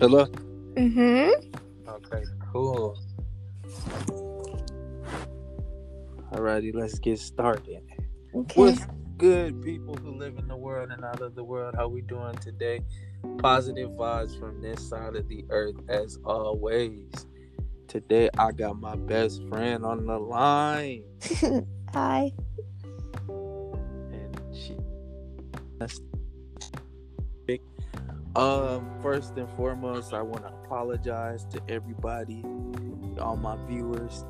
Hello? Mm-hmm. Okay, cool. Alrighty, let's get started. Okay. What's good, people who live in the world and out of the world? How we doing today? Positive vibes from this side of the earth, as always. Today, I got my best friend on the line, Hi. and she. That's um. First and foremost, I want to apologize to everybody, all my viewers.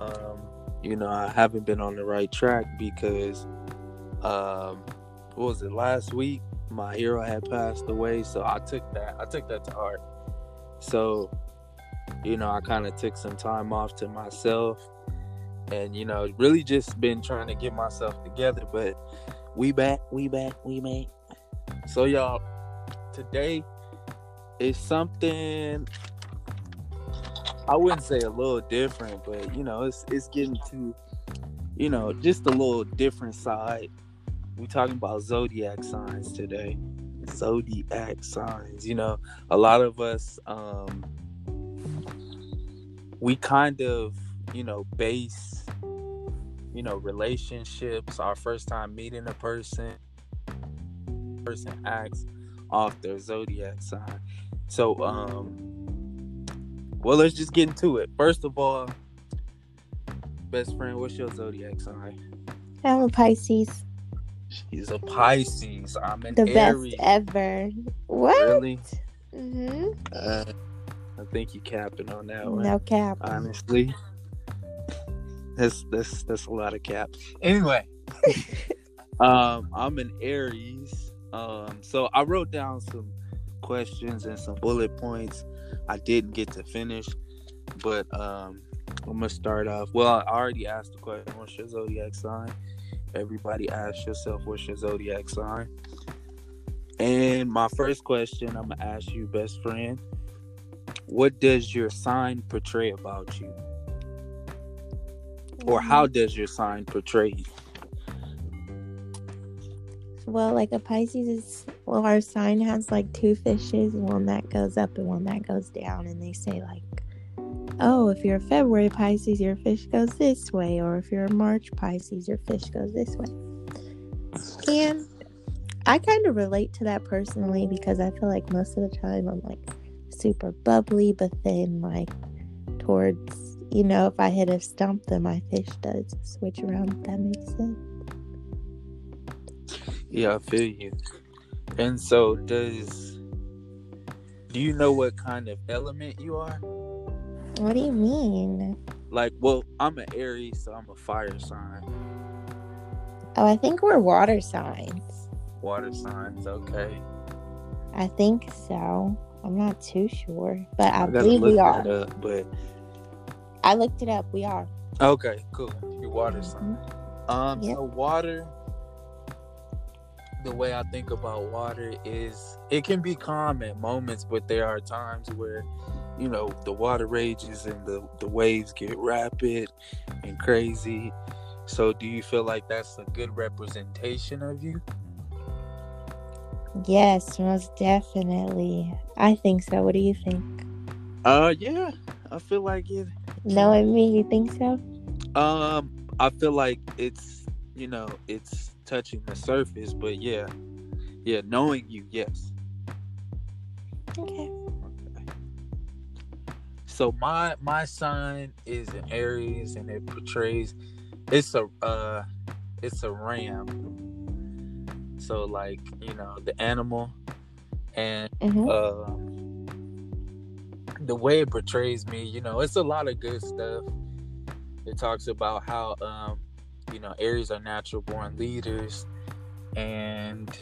Um, you know, I haven't been on the right track because, um, what was it last week? My hero had passed away, so I took that. I took that to heart. So, you know, I kind of took some time off to myself, and you know, really just been trying to get myself together. But we back, we back, we back. So, y'all, today is something I wouldn't say a little different, but you know, it's it's getting to, you know, just a little different side. We're talking about zodiac signs today. Zodiac signs. You know, a lot of us um we kind of, you know, base, you know, relationships, our first time meeting a person, person acts off their zodiac sign. So um well, let's just get into it. First of all, best friend, what's your zodiac sign? I'm a Pisces. She's a Pisces. I'm an The Aries. best ever. What? Really? Mm-hmm. Uh, I think you capping on that one. No cap. Honestly, that's that's that's a lot of cap. Anyway, um, I'm an Aries. Um, so I wrote down some questions and some bullet points. I didn't get to finish, but um, I'm gonna start off. Well, I already asked the question. What's your zodiac sign? Everybody ask yourself what's your zodiac sign. And my first question, I'm gonna ask you, best friend. What does your sign portray about you, or how does your sign portray you? Well, like a Pisces is well, our sign has like two fishes, one that goes up and one that goes down, and they say like, oh, if you're a February Pisces, your fish goes this way, or if you're a March Pisces, your fish goes this way. And I kind of relate to that personally because I feel like most of the time I'm like super bubbly, but then like towards you know if I hit a stump, then my fish does switch around. If that makes sense. Yeah, I feel you. And so, does do you know what kind of element you are? What do you mean? Like, well, I'm an Aries, so I'm a fire sign. Oh, I think we're water signs. Water signs, okay. I think so. I'm not too sure, but I, I believe look we are. up, but I looked it up. We are. okay, cool. You water sign. Um, Yep. so water. The way I think about water is it can be calm at moments, but there are times where, you know, the water rages and the the waves get rapid and crazy. So, do you feel like that's a good representation of you? Yes, most definitely. I think so. What do you think? Uh, yeah, I feel like it. Knowing me, you think so? Um, I feel like it's you know it's touching the surface, but yeah, yeah, knowing you, yes. Okay. Okay. So my my sign is an Aries, and it portrays it's a uh it's a ram. So like you know the animal, and hmm uh, the way it portrays me, you know, it's a lot of good stuff. It talks about how um you know Aries are natural born leaders, and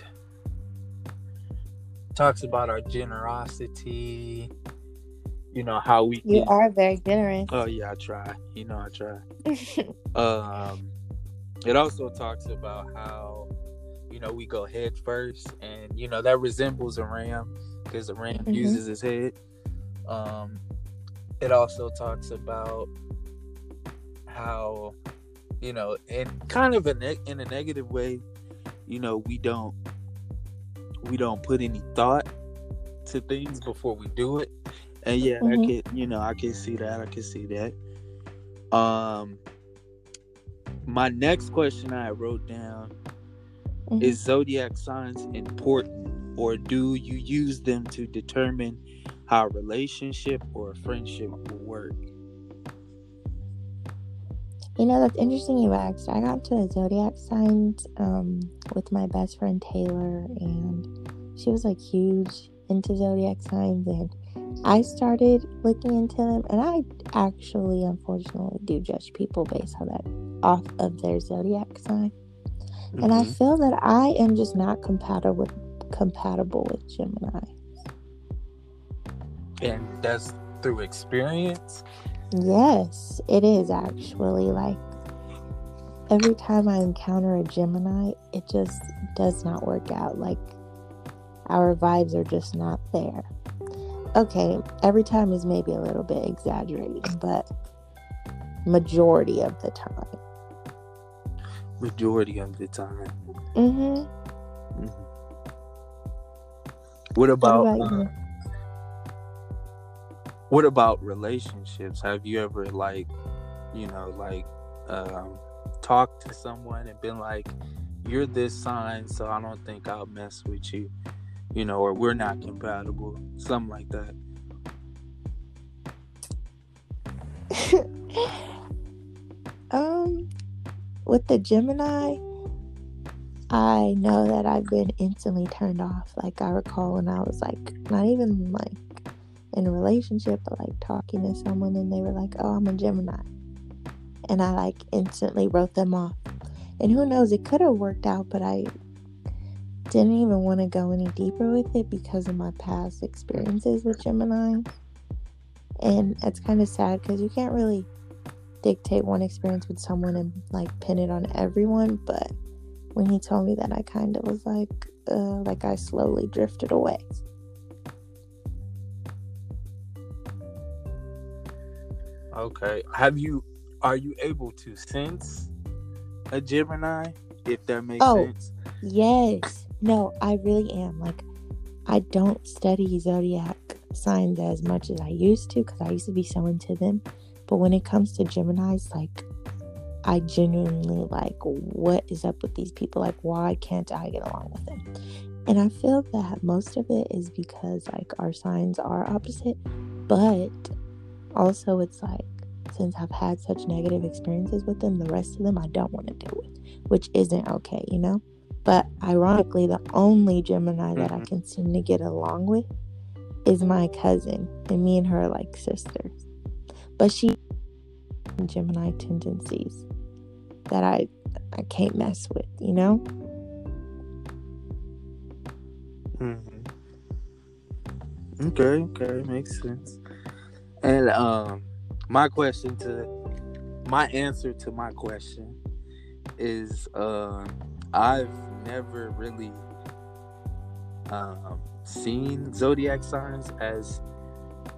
talks about our generosity. You know how we You can- are very generous. Oh yeah, I try. You know I try. Um, it also talks about how you know we go head first, and you know that resembles a ram because a ram Mhm. uses his head. Um, it also talks about how you know, and kind of a ne- in a negative way, you know, we don't we don't put any thought to things before we do it. And yeah, Mhm. I can you know, I can see that. I can see that. Um my next question I wrote down Mhm. is zodiac signs important or do you use them to determine how a relationship or a friendship will work? You know, that's interesting you asked. I got to the zodiac signs um, with my best friend Taylor, and she was like huge into zodiac signs. And I started looking into them, and I actually, unfortunately, do judge people based on that off of their zodiac sign. And I Mhm. feel that I am just not compatible with compatible with Gemini. and that's through experience. Yes, it is actually like every time I encounter a Gemini, it just does not work out. Like our vibes are just not there. Okay, every time is maybe a little bit exaggerated, but majority of the time. Majority of the time. Mhm. Mhm. What What about about uh? What about relationships? Have you ever like, you know, like um talked to someone and been like, You're this sign, so I don't think I'll mess with you, you know, or we're not compatible, something like that. um, with the Gemini, I know that I've been instantly turned off. Like I recall when I was like not even like in a relationship, but like talking to someone and they were like, "Oh, I'm a Gemini," and I like instantly wrote them off. And who knows, it could have worked out, but I didn't even want to go any deeper with it because of my past experiences with Gemini. And it's kind of sad because you can't really dictate one experience with someone and like pin it on everyone. But when he told me that, I kind of was like, uh, like I slowly drifted away. Okay. Have you are you able to sense a Gemini, if that makes Oh. sense? Yes. No, I really am. Like, I don't study zodiac signs as much as I used to because I used to be so into them. But when it comes to Geminis, like, I genuinely like, what is up with these people? Like, why can't I get along with them? And I feel that most of it is because, like, our signs are opposite. But also, it's like, since I've had such negative experiences with them, the rest of them I don't want to deal with, which isn't okay, you know? But ironically, the only Gemini that I Mhm. can seem to get along with is my cousin, and me and her are like sisters. But she Gemini tendencies that I I can't mess with, you know? hmm Okay, okay, makes sense. And um, my question to my answer to my question is um, I've never really um, seen zodiac signs as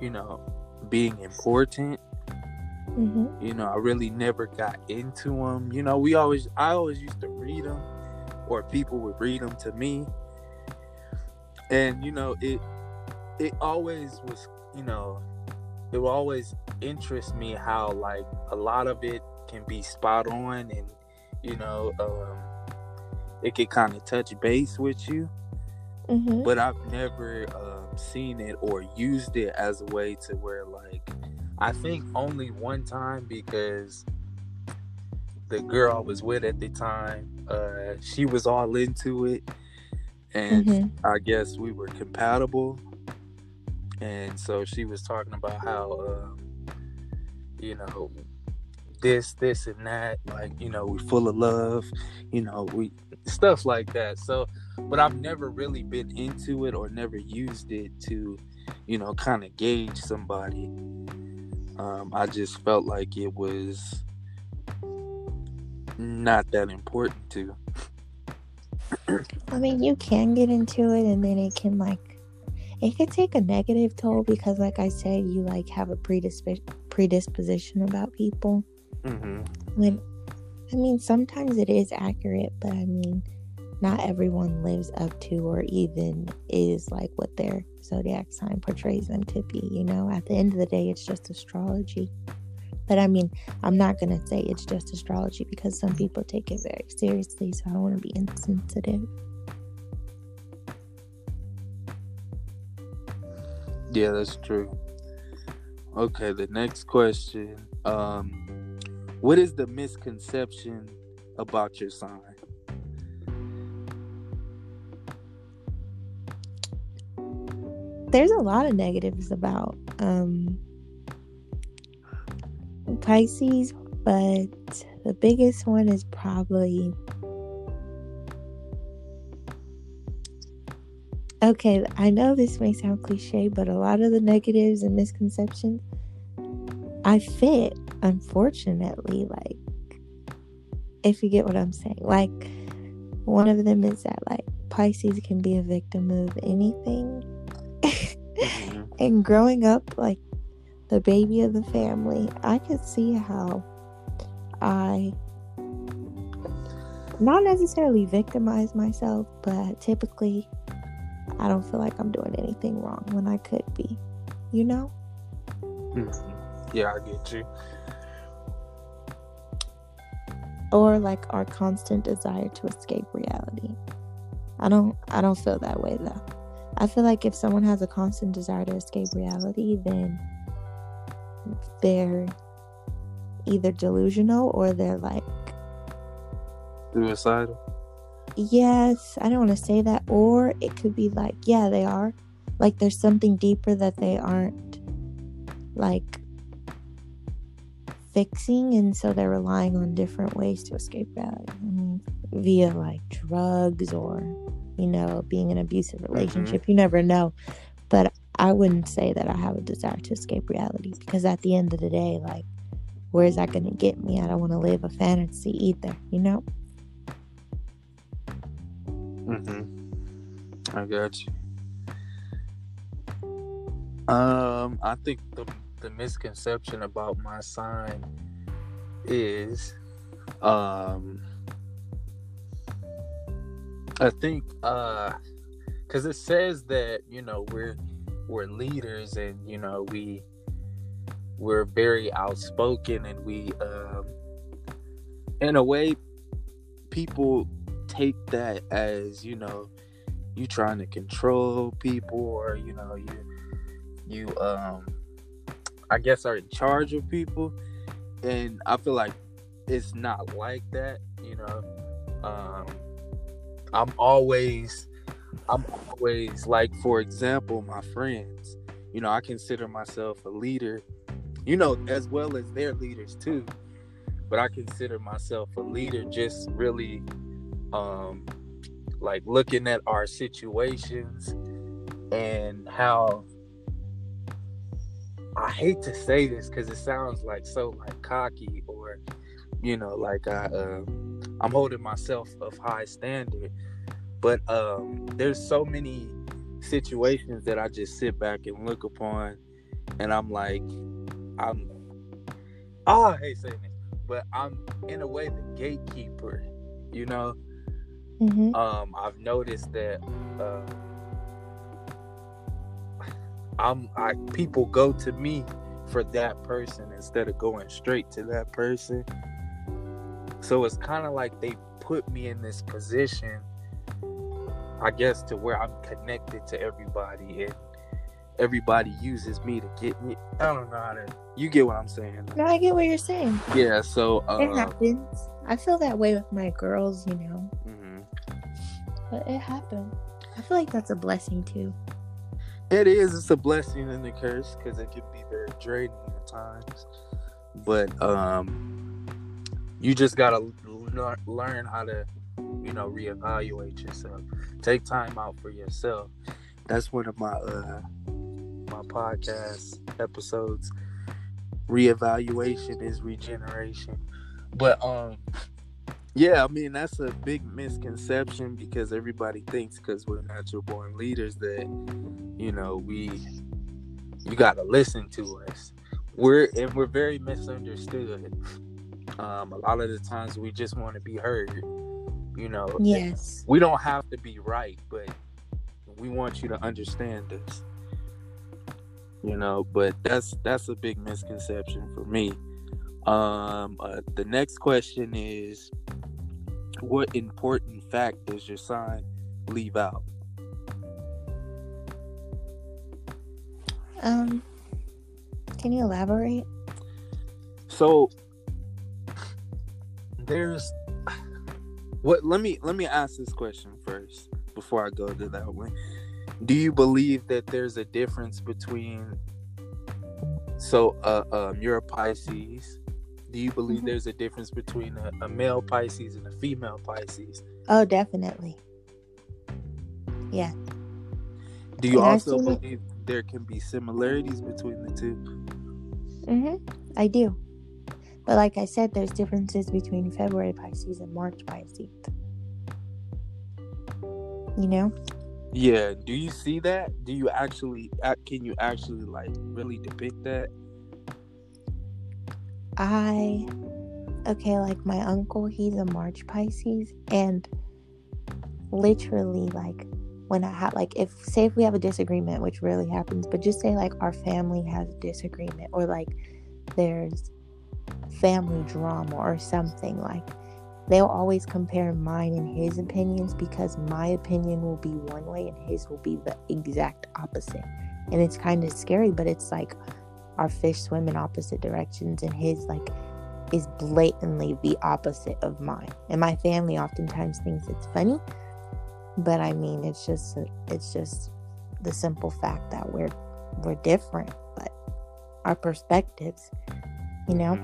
you know being important. hmm You know, I really never got into them. You know, we always I always used to read them, or people would read them to me, and you know it it always was you know it will always interest me how like a lot of it can be spot on and you know um it can kind of touch base with you. Hmm but i've never um, seen it or used it as a way to where like i think only one time because the girl i was with at the time uh she was all into it and hmm I guess we were compatible. And so she was talking about how, um, you know, this, this, and that, like, you know, we're full of love, you know, we stuff like that. So, but I've never really been into it or never used it to, you know, kind of gauge somebody. Um, I just felt like it was not that important to. I mean, you can get into it, and then it can like, it could take a negative toll because, like I said, you like have a predisp- predisposition about people. Mm-hmm. When, I mean, sometimes it is accurate, but I mean, not everyone lives up to or even is like what their zodiac sign portrays them to be. You know, at the end of the day, it's just astrology. But I mean, I'm not going to say it's just astrology because some people take it very seriously. So I don't want to be insensitive. Yeah, that's true. Okay, the next question. Um, what is the misconception about your sign? There's a lot of negatives about um, Pisces, but the biggest one is probably okay. I know this may sound cliche, but a lot of the negatives and misconceptions I fit, unfortunately. Like, if you get what I'm saying, like, one of them is that, like, Pisces can be a victim of anything. mm-hmm. and growing up, like, the baby of the family, I could see how I not necessarily victimize myself, but typically I don't feel like I'm doing anything wrong when I could be, you know? Mm-hmm. Yeah, I get you. Or like our constant desire to escape reality. I don't I don't feel that way though. I feel like if someone has a constant desire to escape reality, then they're either delusional or they're like suicidal. Yes, I don't want to say that. Or it could be like, yeah, they are. Like there's something deeper that they aren't like fixing, and so they're relying on different ways to escape reality. I mean, via like drugs or, you know, being in an abusive mm-hmm. relationship. Mm-hmm. You never know. But I wouldn't say that I have a desire to escape reality because at the end of the day, like, where is that going to get me? I don't want to live a fantasy either, you know? Mm-hmm. I got you. Um, I think the the misconception about my sign is, um, I think, uh, because it says that you know we're we're leaders and you know we we're very outspoken and we um in a way people take that as you know you trying to control people or you know you you um i guess are in charge of people and i feel like it's not like that you know um i'm always I'm always like, for example, my friends. You know, I consider myself a leader. You know, as well as their leaders too. But I consider myself a leader, just really, um, like looking at our situations and how I hate to say this because it sounds like so like cocky or you know like I uh, I'm holding myself of high standard but um, there's so many situations that I just sit back and look upon, and I'm like, I'm, oh, I hate saying this, but I'm in a way the gatekeeper. You know, mm-hmm. um, I've noticed that uh, I'm, I people go to me for that person instead of going straight to that person. So it's kind of like they put me in this position I guess to where I'm connected to everybody and everybody uses me to get me. I don't know how to. You get what I'm saying? No, I get what you're saying. Yeah, so uh, it happens. I feel that way with my girls, you know. But it happened. I feel like that's a blessing too. It is. It's a blessing and a curse because it can be very draining at times. But um, you just gotta learn how to you know, reevaluate yourself. Take time out for yourself. That's one of my uh my podcast episodes. Reevaluation is regeneration. But um yeah, I mean that's a big misconception because everybody thinks because we're natural born leaders that you know we you got to listen to us. We're and we're very misunderstood. Um, a lot of the times we just want to be heard You know, Yes. we don't have to be right, but we want you to understand us. You know, but that's that's a big misconception for me. Um, uh, the next question is, what important fact does your sign leave out? Um, can you elaborate? So there's what let me let me ask this question first before I go to that one. Do you believe that there's a difference between so uh um you're a Pisces. Do you believe Mhm. there's a difference between a, a male Pisces and a female Pisces? Oh, definitely. Yeah. Do you And also believe there can be similarities between the two? Mhm. I do. But like I said, there's differences between February Pisces and March Pisces. You know? Yeah. Do you see that? Do you actually can you actually like really depict that? I okay, like my uncle, he's a March Pisces, and literally, like when I have like if say if we have a disagreement, which rarely happens, but just say like our family has disagreement, or like there's family drama or something, like they'll always compare mine and his opinions because my opinion will be one way and his will be the exact opposite. And it's kind of scary, but it's like our fish swim in opposite directions and his like is blatantly the opposite of mine and my family oftentimes thinks it's funny but i mean it's just it's just the simple fact that we're we're different but our perspectives you know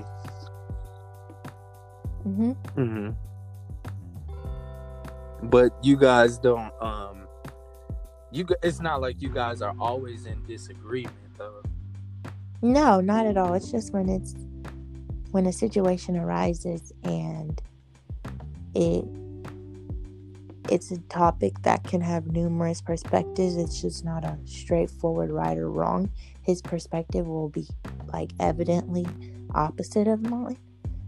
hmm hmm But you guys don't. Um, you. It's not like you guys are always in disagreement. No not at all. It's just when it's when a situation arises and it it's a topic that can have numerous perspectives it's just not a straightforward right or wrong. His perspective will be like evidently opposite of mine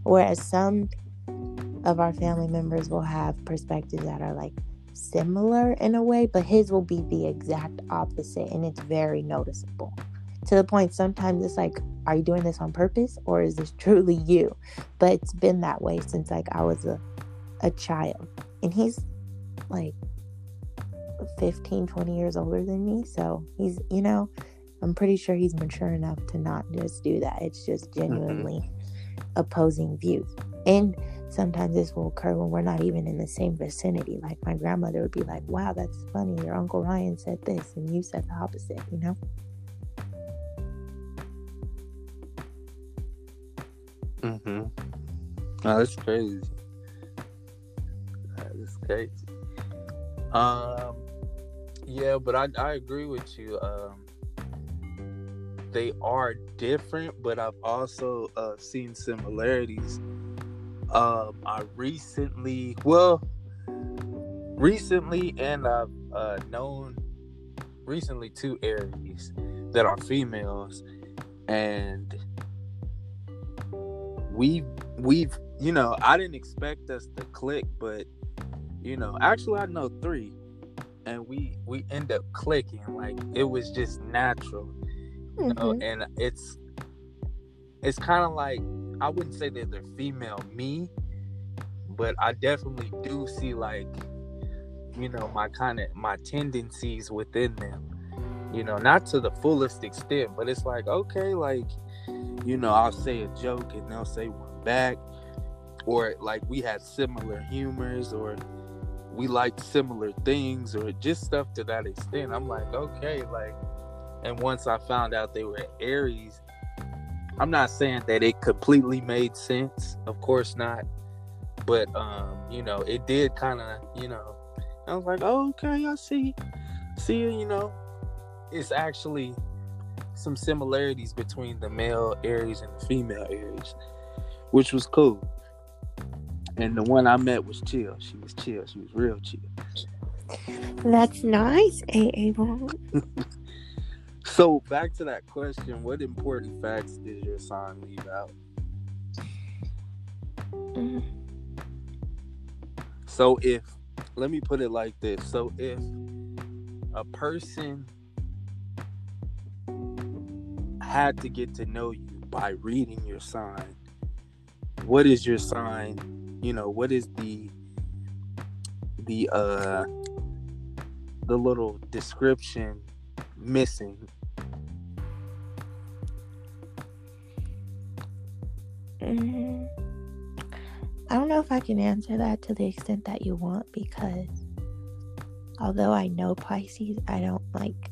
whereas some of our family members will have perspectives that are like similar in a way but his will be the exact opposite and it's very noticeable to the point sometimes it's like are you doing this on purpose or is this truly you? But it's been that way since like i was a, a child. And he's like 15 20 years older than me so he's you know i'm pretty sure he's mature enough to not just do that. It's just mm-hmm. genuinely opposing views. And sometimes this will occur when we're not even in the same vicinity. Like my grandmother would be like wow that's funny. Your uncle ryan said this and you said the opposite you know Mm-hmm. That's crazy. That is crazy. Um, yeah, but I I agree with you. Um, they are different, but I've also uh, seen similarities. Um, I recently, well, recently, and I've uh, known recently two Aries that are females, and we've we've you know I didn't expect us to click, but you know actually I know three, and we we end up clicking like it was just natural, you know, Mhm. and it's it's kind of like I wouldn't say that they're female me, but I definitely do see like you know my kind of my tendencies within them you know not to the fullest extent but it's like okay like you know i'll say a joke and they'll say one back. Or like we had similar humors or we liked similar things or just stuff to that extent. I'm like okay like and once i found out they were aries i'm not saying that it completely made sense of course not but um you know it did kind of you know i was like oh, okay i see see you know it's actually some similarities between the male aries and the female aries which was cool and the one i met was chill she was chill she was real chill That's nice, AA Ball. so back to that question what important facts did your sign leave out Mm. So if let me put it like this. So if a person had to get to know you by reading your sign, what is your sign? You know, what is the the uh the little description missing? Mm, I don't know if I can answer that to the extent that you want because although I know Pisces, I don't like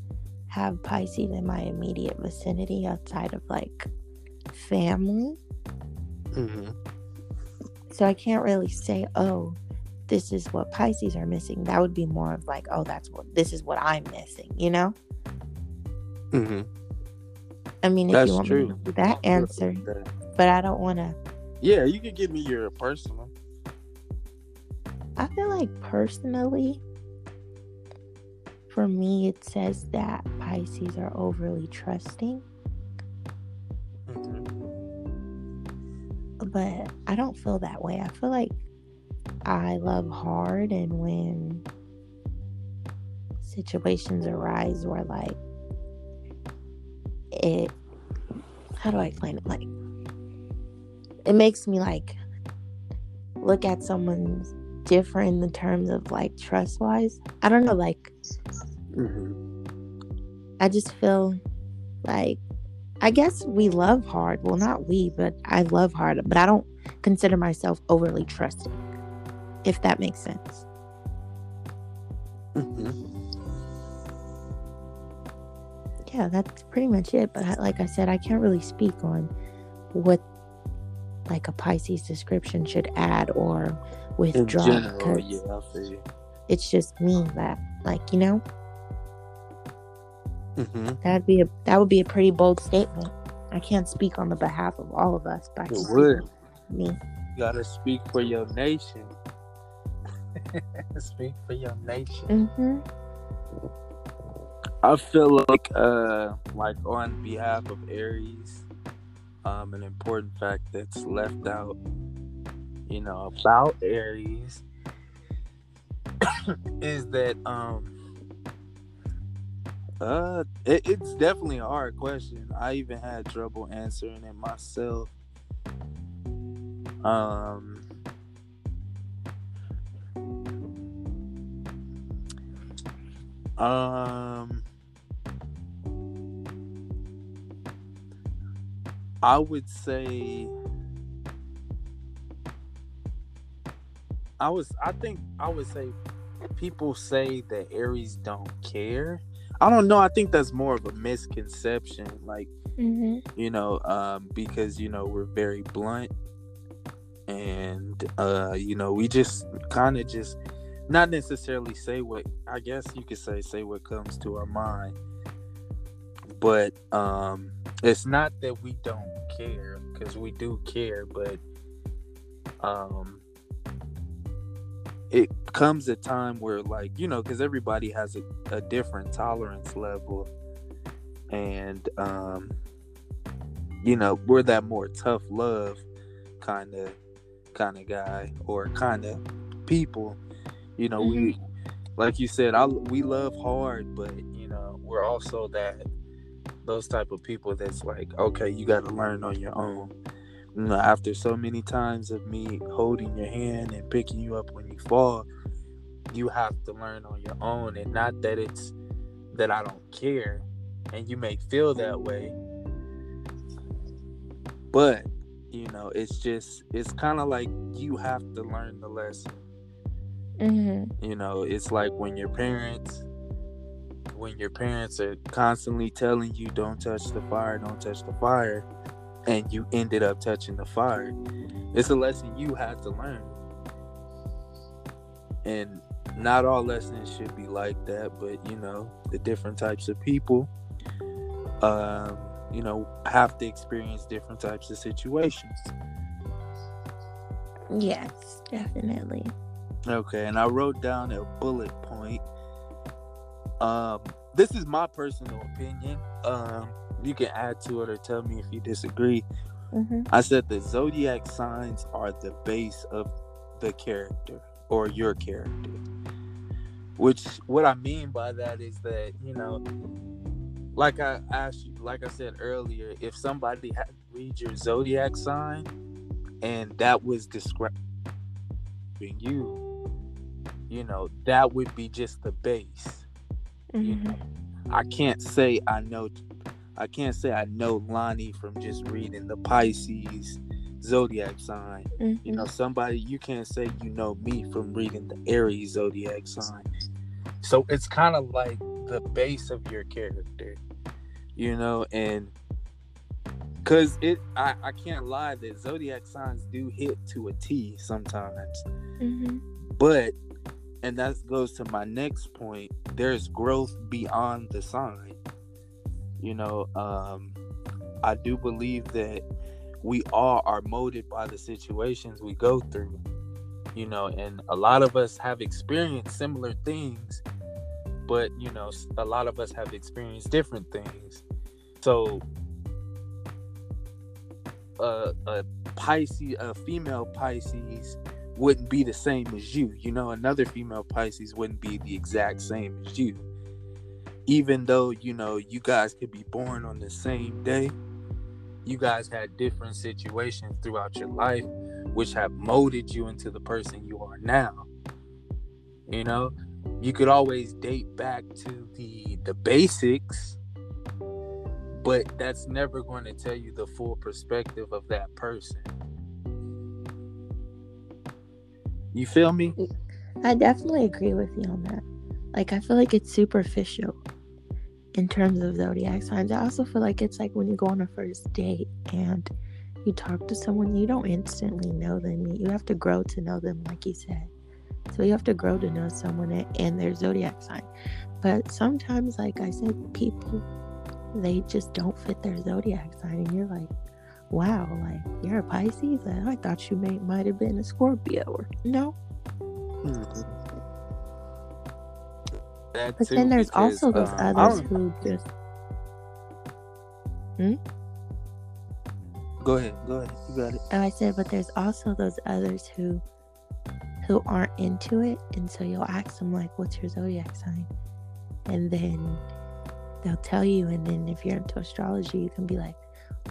have Pisces in my immediate vicinity outside of like family. Mm-hmm. So I can't really say, oh, this is what Pisces are missing. That would be more of like, oh, that's what this is what I'm missing, you know? Mm-hmm. I mean, if That's you want true. me to do that answer, but I don't want to. Yeah, you can give me your personal. I feel like personally, for me, it says that Pisces are overly trusting, Mhm. but I don't feel that way. I feel like I love hard, and when situations arise where, like, it, how do I explain it? Like, it makes me like look at someone's different in the terms of like trust wise. I don't know, like Mhm. I just feel like I guess we love hard. Well, not we, but I love hard, but I don't consider myself overly trusting. If that makes sense. Mhm. Yeah, that's pretty much it. But I, like I said, I can't really speak on what like a Pisces description should add or withdraw general, because yeah, I feel you. It's just me that like you know Mm-hmm. that'd be a that would be a pretty bold statement. I can't speak on the behalf of all of us, but It would. me. You gotta speak for your nation. speak for your nation. hmm I feel like, uh, like on behalf of Aries, um, an important fact that's left out, you know, about Aries is that, um, uh, it, it's definitely a hard question. I even had trouble answering it myself. Um, um, I would say I was I think I would say people say that Aries don't care. I don't know, I think that's more of a misconception like hmm you know um because you know we're very blunt and uh you know we just kind of just not necessarily say what I guess you could say say what comes to our mind but um it's not that we don't care because we do care but um it comes a time where like you know because everybody has a, a different tolerance level. And um you know we're that more tough love kind of kind of guy or kind of people. You know we like you said I, we love hard but you know we're also that those type of people that's like okay you got to learn on your own. You know after so many times of me holding your hand and picking you up when you fall you have to learn on your own and not that it's that i don't care and you may feel that way. But you know it's just it's kind of like you have to learn the lesson. Hmm you know it's like when your parents when your parents are constantly telling you don't touch the fire don't touch the fire and you ended up touching the fire it's a lesson you had to learn and not all lessons should be like that but you know the different types of people um you know have to experience different types of situations Yes, definitely. Okay, and I wrote down a bullet point. Um, this is my personal opinion. Um, you can add to it or tell me if you disagree. hmm I said the zodiac signs are the base of the character or your character. Which what I mean by that is that, you know, like I asked you, like I said earlier, if somebody had read your zodiac sign and that was describing you, you know, that would be just the base. Mm-hmm. You know, I can't say I know I can't say I know Lonnie from just reading the Pisces zodiac sign. Mm-hmm. You know, somebody you can't say you know me from reading the Aries zodiac sign. So it's kind of like the base of your character, you know, and because it, I, I can't lie that zodiac signs do hit to a T sometimes, mm-hmm. but and that goes to my next point. There's growth beyond the sign. You know, um, I do believe that we all are molded by the situations we go through. You know, and a lot of us have experienced similar things, but you know, a lot of us have experienced different things. So, a, a Pisces, a female Pisces, wouldn't be the same as you. You know, another female Pisces wouldn't be the exact same as you. Even though, you know, you guys could be born on the same day, you guys had different situations throughout your life which have molded you into the person you are now. You know, you could always date back to the the basics, but that's never going to tell you the full perspective of that person. You feel me? I definitely agree with you on that. Like I feel like it's superficial in terms of zodiac signs. I also feel like it's like when you go on a first date and you talk to someone, you don't instantly know them. You have to grow to know them, like you said. So you have to grow to know someone and their zodiac sign. But sometimes, like I said, people they just don't fit their zodiac sign, and you're like, wow, like you're a Pisces. I thought you may might have been a Scorpio or no. Mm-hmm. But then there's because, also those uh, others who just. Hmm? Go ahead. Go ahead. You got it. Oh, I said, but there's also those others who who aren't into it, and so you'll ask them like, "What's your zodiac sign?" And then they'll tell you, and then if you're into astrology, you can be like,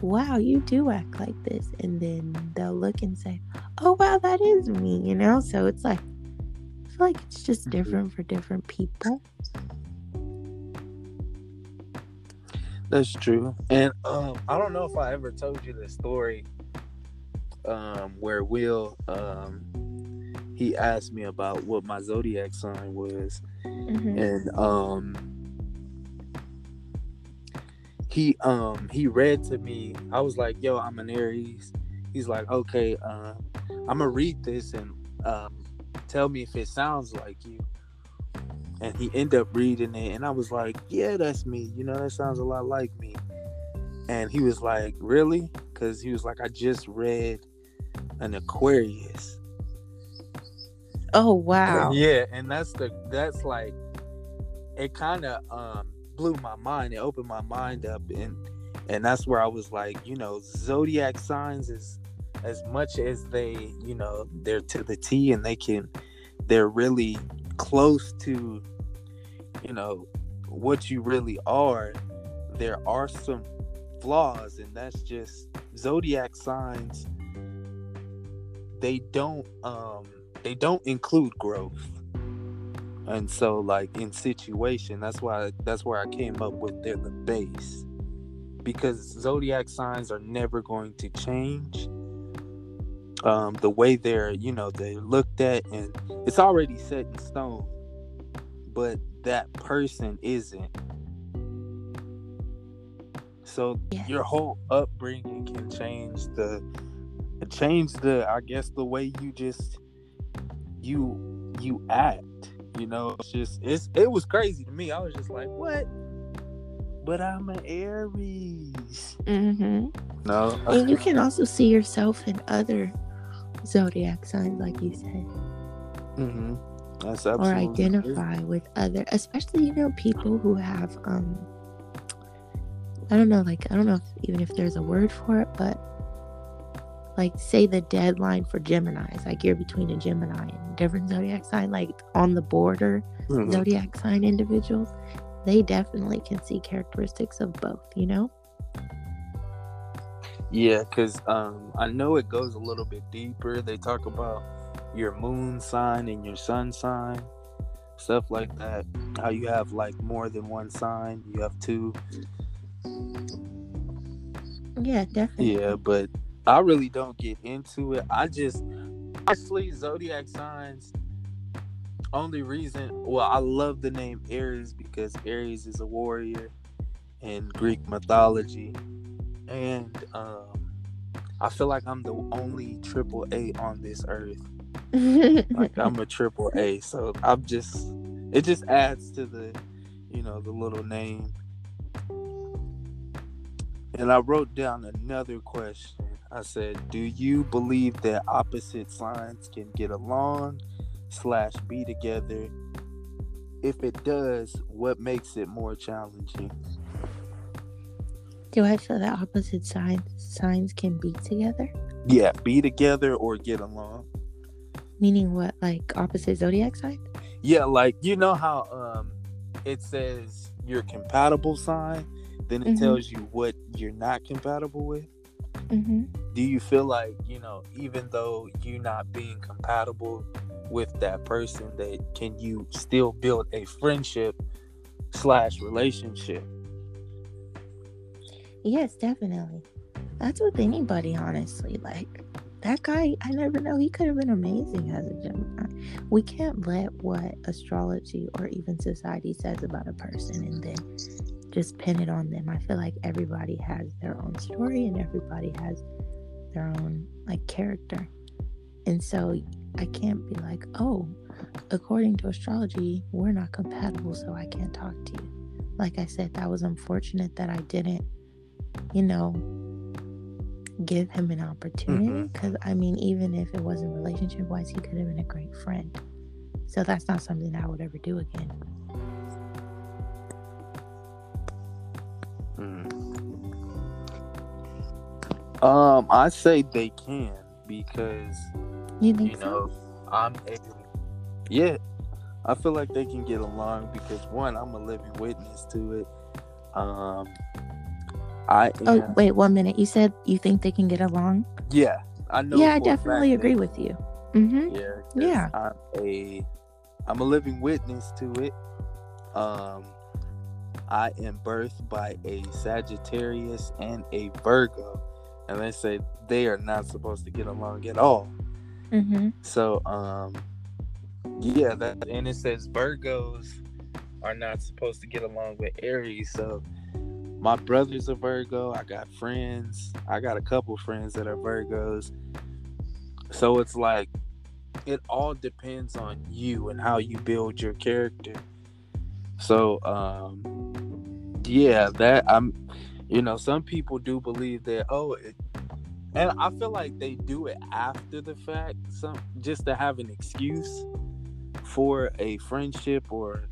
wow, you do act like this. And then they'll look and say, oh, wow, that is me, you know? So it's like, I feel like it's just mm-hmm. different for different people. That's true. And um, I don't know if I ever told you the story um, where Will um, he asked me about what my zodiac sign was, mm-hmm. and um, he um he read to me. I was like, "Yo, I'm an Aries." He's like, "Okay, uh, I'm gonna read this and um, tell me if it sounds like you." And he ended up reading it, and I was like, "Yeah, that's me. You know, that sounds a lot like me." And he was like, "Really?" Because he was like, "I just read an Aquarius." Oh wow! Yeah, and that's the that's like it kind of um blew my mind. It opened my mind up, and and that's where I was like, you know, zodiac signs is as much as they, you know, they're to the T, and they can, they're really close to, you know, what you really are. There are some flaws, and that's just zodiac signs. They don't um they don't include growth and so like in situation that's why that's where i came up with they're the base because zodiac signs are never going to change um, the way they're you know they're looked at and it's already set in stone but that person isn't so yes. your whole upbringing can change the change the i guess the way you just you you act you know, it's just it's it was crazy to me. I was just like, what? But I'm an Aries. Mm-hmm. No. And you can also see yourself in other zodiac signs, like you said. Mm-hmm. That's absolutely or identify true. with other, especially you know people who have um. I don't know, like I don't know if, even if there's a word for it, but like say the deadline for Geminis, like you're between a Gemini and a different zodiac sign, like on the border Mhm. zodiac sign individuals, they definitely can see characteristics of both, you know? Yeah, because um, I know it goes a little bit deeper. They talk about your moon sign and your sun sign, stuff like that. How you have like more than one sign, you have two. Yeah, definitely. Yeah, but I really don't get into it. I just honestly zodiac signs. Only reason, well, I love the name Aries because Aries is a warrior in Greek mythology, and um, I feel like I'm the only triple A on this earth. Like I'm a triple A, so I'm just. It just adds to the, you know, the little name. And I wrote down another question. I said, "Do you believe that opposite signs can get along, slash be together? If it does, what makes it more challenging?" Do I feel that opposite signs signs can be together? Yeah, be together or get along. Meaning what, like opposite zodiac sign? Yeah, like you know how um, it says your compatible sign, then it Mhm. tells you what you're not compatible with. Mm-hmm. do you feel like you know even though you're not being compatible with that person that can you still build a friendship slash relationship Yes, definitely. That's with anybody, honestly. Like that guy, I never know. He could have been amazing as a Gemini. We can't let what astrology or even society says about a person and then just pin it on them. I feel like everybody has their own story and everybody has their own like character. And so I can't be like, oh, according to astrology, we're not compatible, so I can't talk to you. Like I said, that was unfortunate that I didn't you know, give him an opportunity. Because, I mean, even if it wasn't relationship wise, he could have been a great friend. So that's not something I would ever do again. um i say they can because You you so? know i'm a yeah i feel like they can get along because one i'm a living witness to it um i Oh, am, wait, one minute. You said you think they can get along? yeah i know yeah, I for a fact definitely agree with you. Mm-hmm. Yeah. Yeah. I'm a I'm a living witness to it. Um I am birthed by a Sagittarius and a Virgo. And they say they are not supposed to get along at all. Mm-hmm. So um yeah, that and it says Virgos are not supposed to get along with Aries. So my brother's a Virgo. I got friends. I got a couple friends that are Virgos. So it's like it all depends on you and how you build your character. So um yeah, that I'm you know, some people do believe that oh it, and I feel like they do it after the fact, some just to have an excuse for a friendship or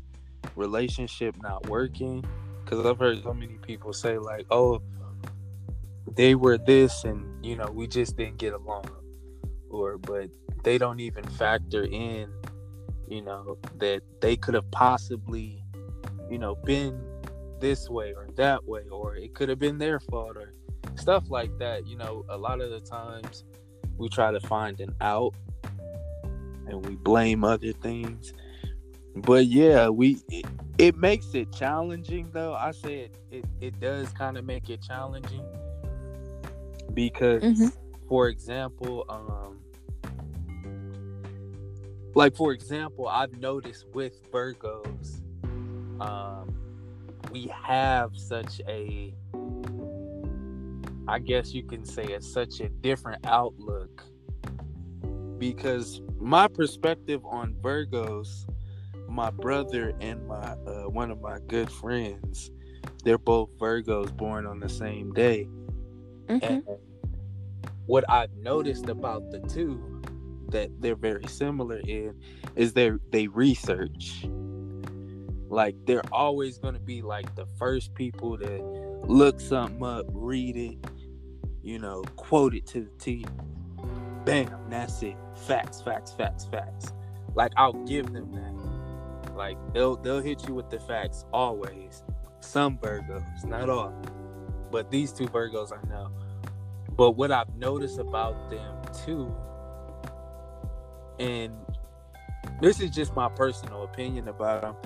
relationship not working. Because I've heard so many people say like, "Oh, they were this, and you know, we just didn't get along," or but they don't even factor in, you know, that they could have possibly, you know, been this way or that way, or it could have been their fault or stuff like that. You know, a lot of the times we try to find an out and we blame other things. But yeah, we it, it makes it challenging though. I said it, it does kind of make it challenging because Mhm. for example, um like for example, I've noticed with Virgos, um, we have such a I guess you can say it's such a different outlook because my perspective on Virgos, my brother and my uh, one of my good friends, they're both Virgos born on the same day. Mm-hmm. And what I've noticed about the two that they're very similar in is they they research. Like they're always going to be like the first people to look something up, read it, you know, quote it to the T. Bam, that's it. Facts, facts, facts, facts. Like I'll give them that. Like they'll they'll hit you with the facts always. Some Virgos, not all. But these two Virgos I know. But what I've noticed about them too, and this is just my personal opinion about them,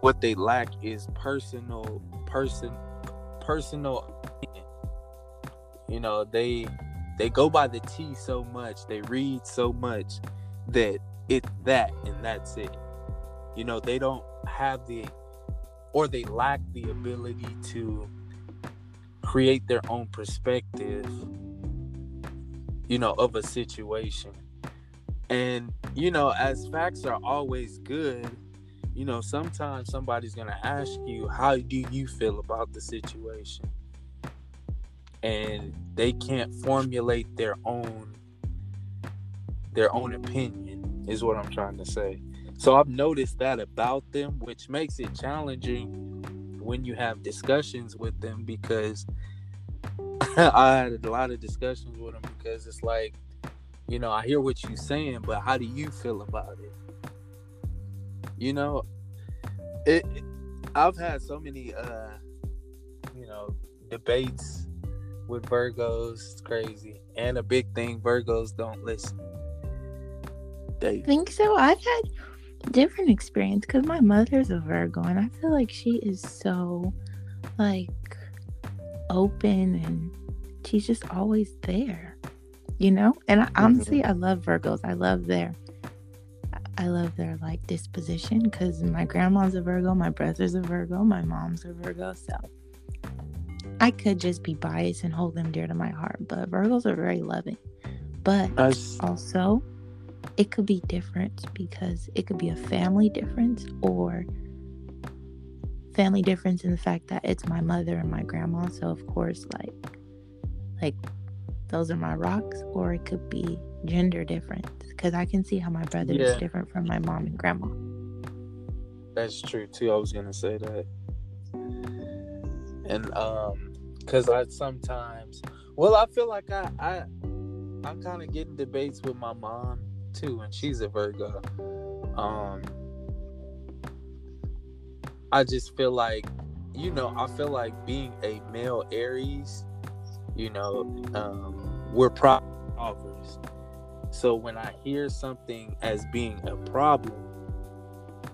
what they lack is personal person personal you know they they go by the T so much, they read so much that it's that and that's it. You know, they don't have the or they lack the ability to create their own perspective, you know, of a situation. And, you know, as facts are always good, you know, sometimes somebody's going to ask you, how do you feel about the situation? And they can't formulate their own their own opinion is what I'm trying to say. So I've noticed that about them, which makes it challenging when you have discussions with them because I had a lot of discussions with them because it's like, you know, I hear what you're saying, but how do you feel about it? You know, it. I've had so many, uh, you know, debates with Virgos. It's crazy, and a big thing: Virgos don't listen. They think so. I've had different experience because my mother's a Virgo, and I feel like she is so like open and she's just always there, you know. And I, mm-hmm. honestly, I love Virgos. I love their, I love their like disposition because my grandma's a Virgo, my brother's a Virgo, my mom's a Virgo, so. I could just be biased and hold them dear to my heart, but Virgos are very loving. But also, it could be different because it could be a family difference or family difference in the fact that it's my mother and my grandma. So of course, like like those are my rocks, or it could be gender difference because I can see how my brother yeah. is different from my mom and grandma. That's true too. I was gonna say that, and um, because I sometimes, well, I feel like I I I'm kind of getting debates with my mom too, and she's a Virgo. Um, I just feel like, you know, I feel like being a male Aries, you know, um, we're problem solvers. So when I hear something as being a problem,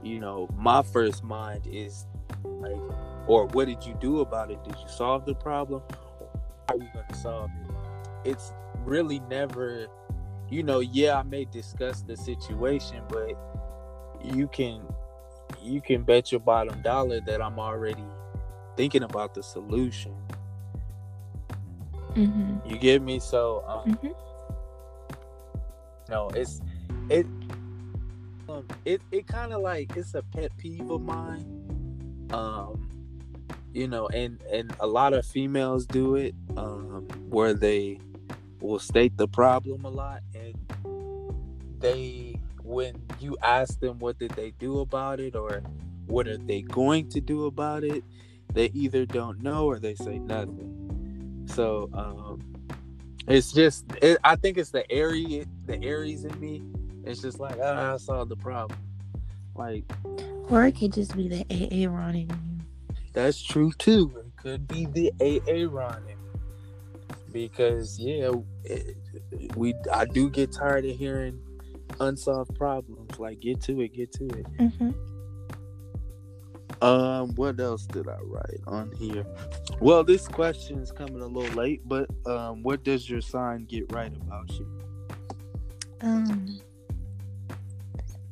you know, my first mind is like, or what did you do about it? Did you solve the problem? How are you going to solve it? It's really never, you know, yeah, I may discuss the situation, but you can you can bet your bottom dollar that I'm already thinking about the solution. Mm-hmm. You get me? So, um, mm-hmm. no, it's it um, it it kind of like it's a pet peeve of mine. Um, you know, and and a lot of females do it, um, where they will state the problem a lot, and they when you ask them what did they do about it or what are they going to do about it, they either don't know or they say nothing. So um, it's just it, I think it's the Aries the Aries in me. It's just like ah, I solved the problem. Like or it could just be the AA in you. That's true too. It could be the AA Ron in because yeah, it, we I do get tired of hearing unsolved problems. Like get to it, get to it. Mm-hmm. Um, what else did I write on here? Well, this question is coming a little late, but um, what does your sign get right about you? Um,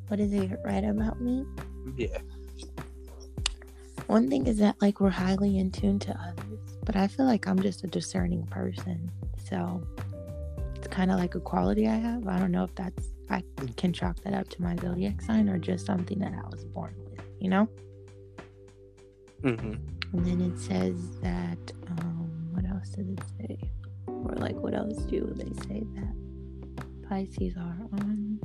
what does it get right about me? Yeah. One thing is that like we're highly in tune to others, but I feel like I'm just a discerning person, so it's kind of like a quality I have. I don't know if that's I can chalk that up to my zodiac sign or just something that I was born with, you know? Mm-hmm. And then it says that, um, what else does it say? Or like, what else do they say that Pisces are on?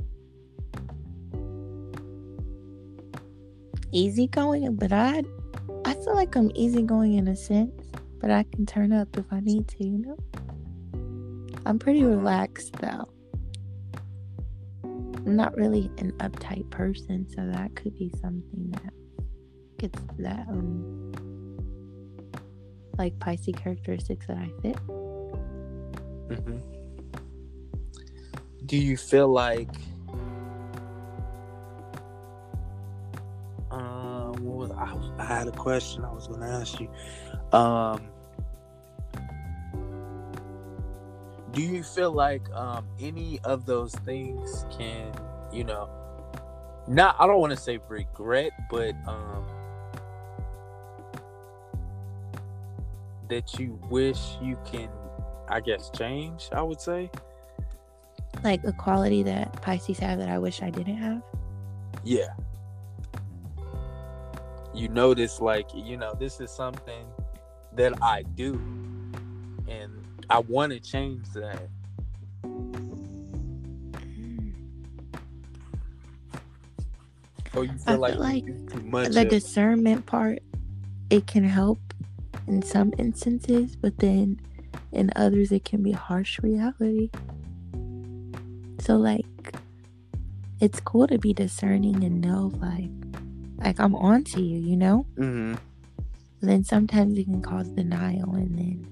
Easygoing, but I, I feel like I'm easygoing in a sense, but I can turn up if I need to, you know? I'm pretty relaxed though. I'm not really an uptight person, so that could be something that gets that um like Pisces characteristics that I fit. hmm Do you feel like had a question I was going to ask you. Um do you feel like um any of those things can, you know, not I don't want to say regret, but um that you wish you can I guess change, I would say. Like a quality that Pisces have that I wish I didn't have. Yeah. You notice, like, you know, this is something that I do, and I want to change that. Mm. Or you feel I like, feel like too much. the of- discernment part it can help in some instances but then in others it can be harsh reality so like it's cool to be discerning and know like like i'm on to you you know Mhm. then sometimes it can cause denial and then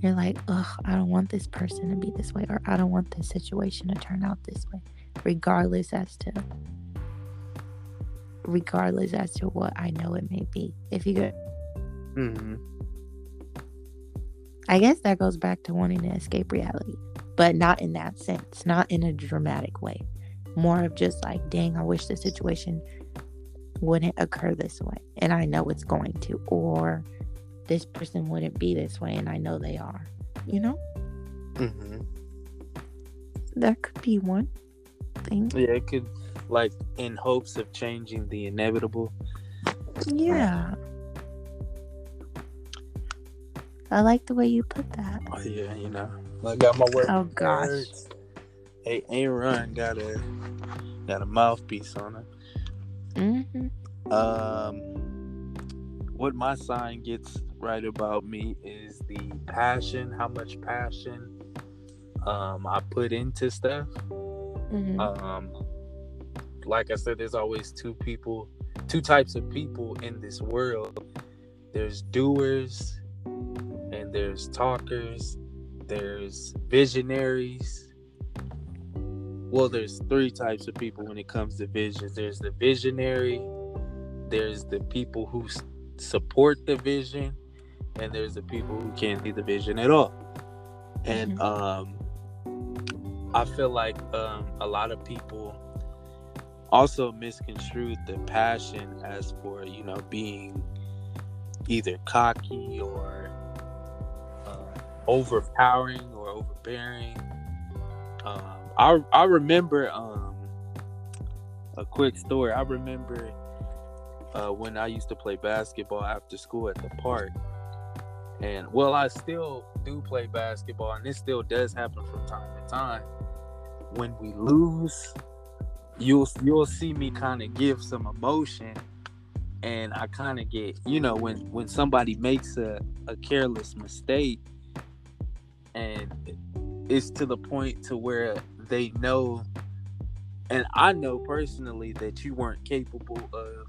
you're like ugh i don't want this person to be this way or i don't want this situation to turn out this way regardless as to regardless as to what i know it may be if you get Mhm. i guess that goes back to wanting to escape reality but not in that sense not in a dramatic way more of just like dang i wish the situation wouldn't occur this way and i know it's going to or this person wouldn't be this way and i know they are you know Mhm. that could be one thing Yeah, it could, like, in hopes of changing the inevitable. yeah i like the way you put that Oh, yeah, you know, I got my work. Oh, gosh. words. Hey, Aaron got a got a mouthpiece on it. Hmm Um, what my sign gets right about me is the passion, how much passion um I put into stuff. hmm Um, like I said, there's always two people, two types of people in this world. There's doers, and there's talkers. There's visionaries. Well, there's three types of people when it comes to visions. There's the visionary. There's the people who s- support the vision, and there's the people who can't see the vision at all. And Mhm. um, I feel like um, a lot of people also misconstrued the passion as for you know being either cocky or uh, overpowering or overbearing. Um, I I remember um, a quick story. I remember uh, when I used to play basketball after school at the park, and well, I still do play basketball, and this still does happen from time to time. When we lose, you'll you'll see me kind of give some emotion, and I kind of get you know when when somebody makes a a careless mistake, and it's to the point to where they know, and I know personally that you weren't capable of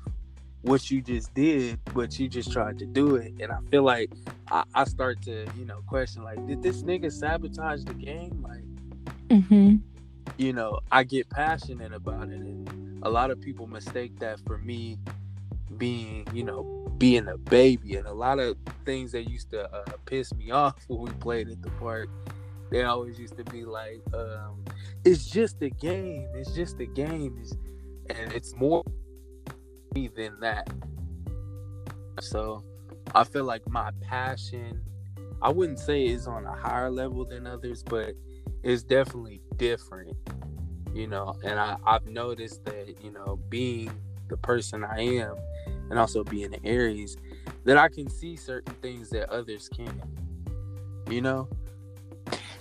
what you just did, but you just tried to do it. And I feel like I, I start to, you know, question like, did this nigga sabotage the game? Like, hmm you know, I get passionate about it. And a lot of people mistake that for me being, you know, being a baby. And a lot of things that used to uh, piss me off when we played at the park, they always used to be like, um, it's just a game. It's just a game. It's, and it's more than that. So I feel like my passion, I wouldn't say is on a higher level than others, but it's definitely different, you know. And I, I've noticed that, you know, being the person I am and also being an Aries, that I can see certain things that others can't, you know?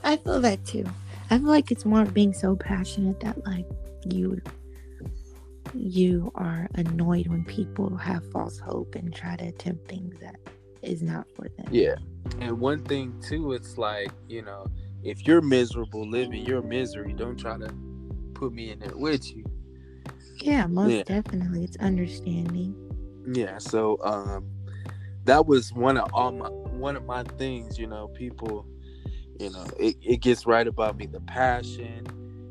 I feel that too. I feel like it's more of being so passionate that like you you are annoyed when people have false hope and try to attempt things that is not for them. Yeah. And one thing too, it's like, you know, if you're miserable living your misery, don't try to put me in there with you. Yeah, most Yeah. definitely. It's understanding. Yeah, so um that was one of all my one of my things, you know, people, you know, it, it gets right about me, the passion.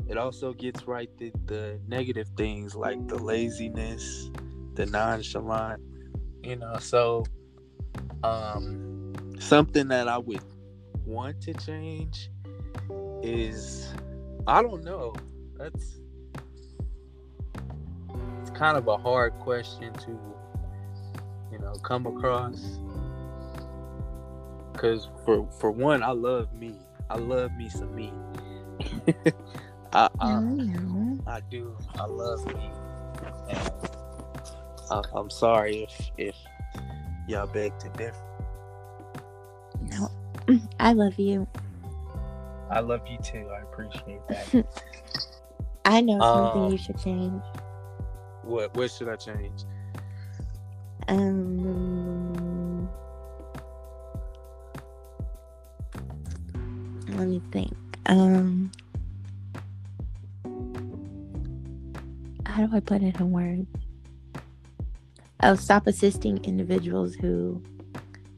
It also gets right the, the negative things like the laziness, the nonchalant, you know, so um something that I would want to change is I don't know. That's it's kind of a hard question to you know come across because for for one i love me i love me some me I, I no. i do i love me and I, i'm sorry if if y'all beg to differ No. I love you. i love you too i appreciate that I know something Um, you should change. what what should i change Um, let me think. Um, how do I put it in words? Oh, stop assisting individuals who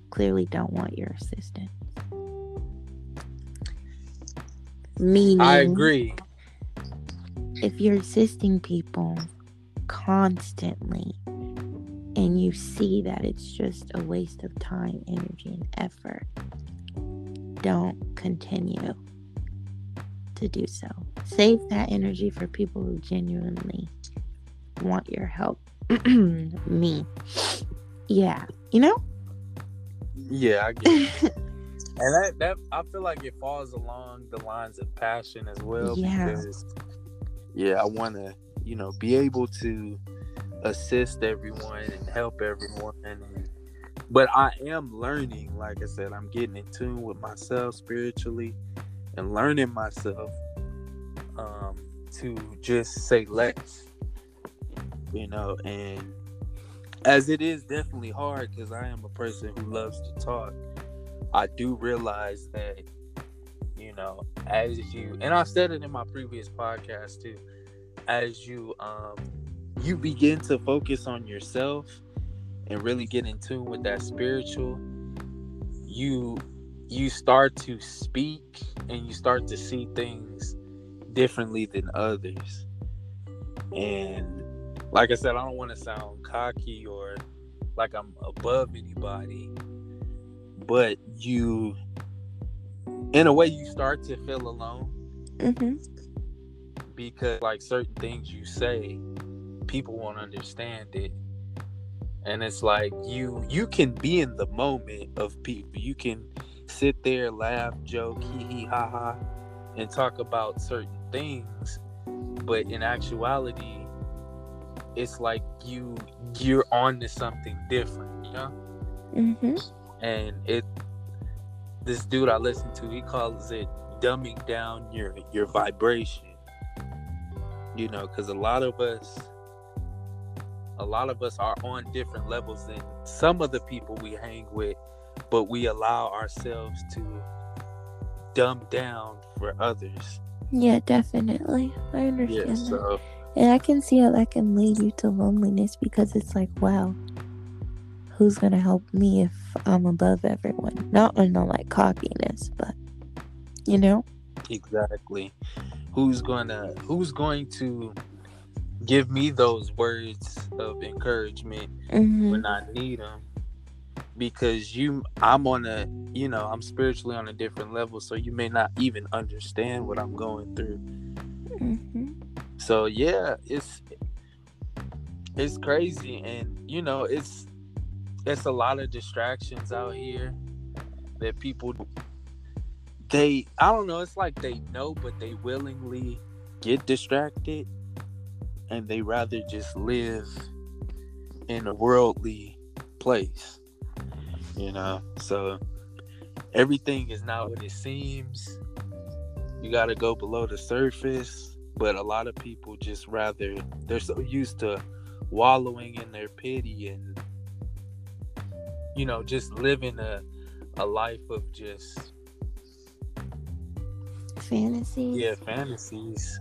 clearly don't want your assistance. Meaning, i agree if you're assisting people constantly and you see that it's just a waste of time, energy, and effort, don't continue to do so. Save that energy for people who genuinely want your help. Me. Yeah. You know? yeah i get it. And that, that I feel like it falls along the lines of passion as well Yeah. because yeah, I want to, you know, be able to assist everyone and help everyone and but I am learning, like I said, I'm getting in tune with myself spiritually and learning myself um to just say less. You know, and as it is definitely hard because I am a person who loves to talk. I do realize that, you know, as you and I've said it in my previous podcast too, as you um you begin to focus on yourself and really get in tune with that spiritual, you you start to speak and you start to see things differently than others. And like I said, I don't want to sound cocky or like I'm above anybody, but you, in a way, you start to feel alone Mm-hmm. because, like, certain things you say, people won't understand it. And it's like you you can be in the moment of people. You can sit there, laugh, joke, hee hee ha ha, and talk about certain things. But in actuality, it's like you you're on to something different, you know? Mm-hmm. And it this dude I listen to, he calls it dumbing down your your vibration. You know, because a lot of us a lot of us are on different levels than some of the people we hang with, but we allow ourselves to dumb down for others. Yeah, definitely. I understand Yeah, that. so And I can see how that can lead you to loneliness because it's like, wow, who's gonna help me if I'm above everyone? Not on the like cockiness, but you know? Exactly. Who's gonna who's going to give me those words of encouragement Mm-hmm. when I need them? Because you I'm on a you know, I'm spiritually on a different level, so you may not even understand what I'm going through. Mm-hmm. So yeah, it's it's crazy and you know, it's it's a lot of distractions out here that people they I don't know, it's like they know but they willingly get distracted and they rather just live in a worldly place. You know, so everything is not what it seems. You got to go below the surface, but a lot of people just rather they're so used to wallowing in their pity and you know just living a a life of just fantasies. Yeah, fantasies.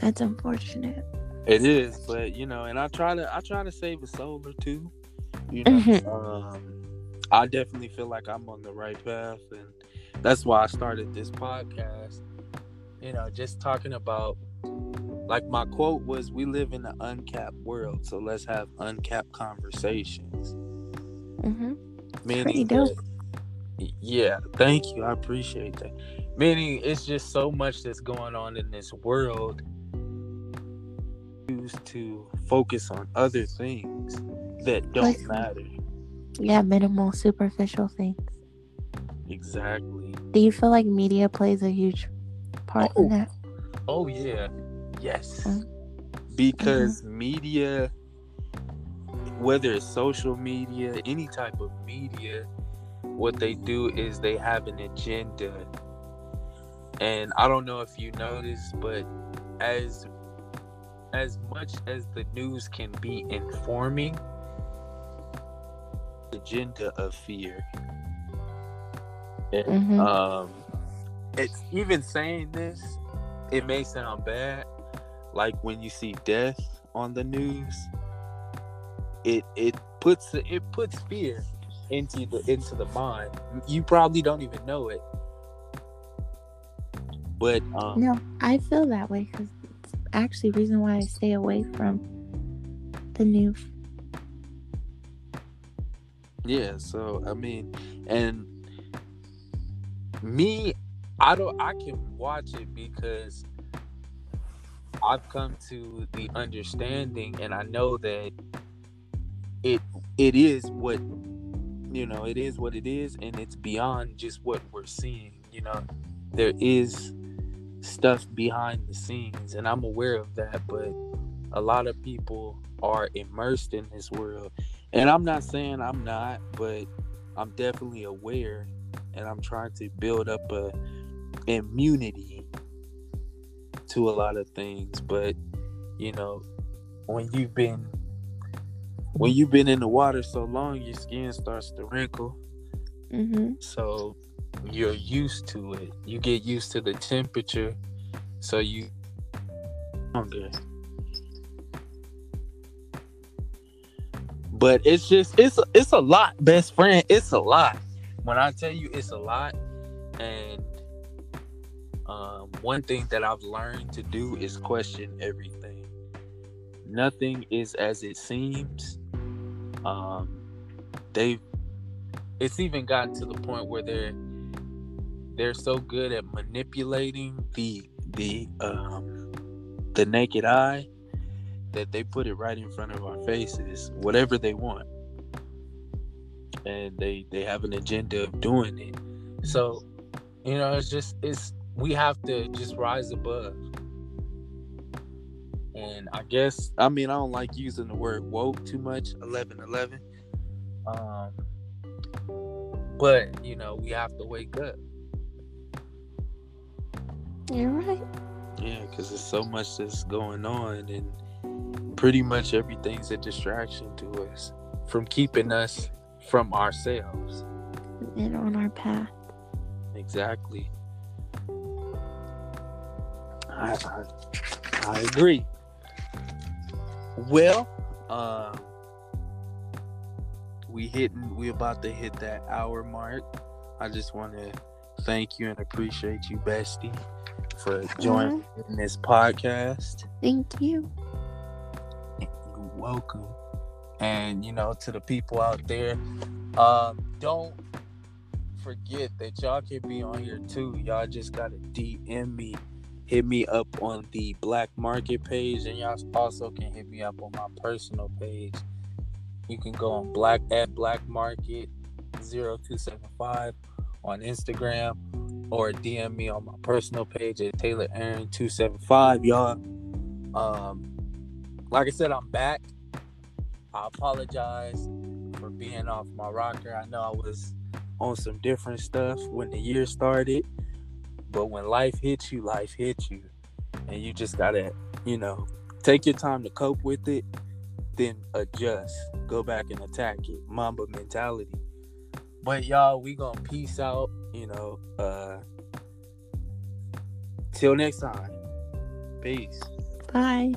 That's unfortunate. It is, but you know, and I try to I try to save a soul or two. You know, Mhm. um, I definitely feel like I'm on the right path, and that's why I started this podcast. You know, just talking about like my quote was, "We live in an uncapped world, so let's have uncapped conversations." hmm Meaning, pretty dope. that- yeah, thank you. I appreciate that. Meaning, it's just so much that's going on in this world. Used to focus on other things that don't Like- matter. Yeah, minimal, superficial things. Exactly. Do you feel like media plays a huge part Oh. in that? Oh yeah. Yes. Mm. Because media whether it's social media, any type of media, what they do is they have an agenda. And I don't know if you noticed, but as as much as the news can be informing, agenda of fear. And, Mhm. um it's even saying this, it may sound bad, like when you see death on the news, it it puts it puts fear into the into the mind. You probably don't even know it, but um, No, I feel that way because it's actually the reason why I stay away from the new. yeah. So I mean, and me, I don't. I can watch it because I've come to the understanding, and I know that it it is what you know. It is what it is, and it's beyond just what we're seeing. You know, there is stuff behind the scenes, and I'm aware of that. But a lot of people are immersed in this world, and I'm not saying I'm not, but I'm definitely aware, and I'm trying to build up a immunity to a lot of things. But you know, when you've been when you've been in the water so long, your skin starts to wrinkle. Mm-hmm. So you're used to it. You get used to the temperature, so you longer. But it's just it's it's a lot, best friend. It's a lot. When I tell you it's a lot, and um, one thing that I've learned to do is question everything. Nothing is as it seems. Um, they've it's even gotten to the point where they're they're so good at manipulating the the um the naked eye that they put it right in front of our faces whatever they want. And they they have an agenda of doing it. So you know it's just it's we have to just rise above. And i guess i mean i don't like using the word woke too much 11 11 um but you know we have to wake up You're right. yeah because there's so much that's going on and pretty much everything's a distraction to us from keeping us from ourselves. And on our path. exactly. I i, I agree. Well um we hitting we about to hit that hour mark. I just want to thank you and appreciate you bestie for joining in this podcast Thank you. You're welcome. And you know, to the people out there, um, don't forget that y'all can be on here too. Y'all just gotta DM me, hit me up on the Black Market page, and y'all also can hit me up on my personal page. You can go on Black at Black Market 0275 on Instagram or DM me on my personal page at Taylor Aaron 275. Y'all, um, like I said, I'm back. I apologize for being off my rocker. I know I was on some different stuff when the year started, but when life hits you, life hits you, and you just gotta, you know, take your time to cope with it, then adjust, go back and attack it. Mamba mentality. But y'all, we gonna peace out you know, uh, till next time. Peace. Bye.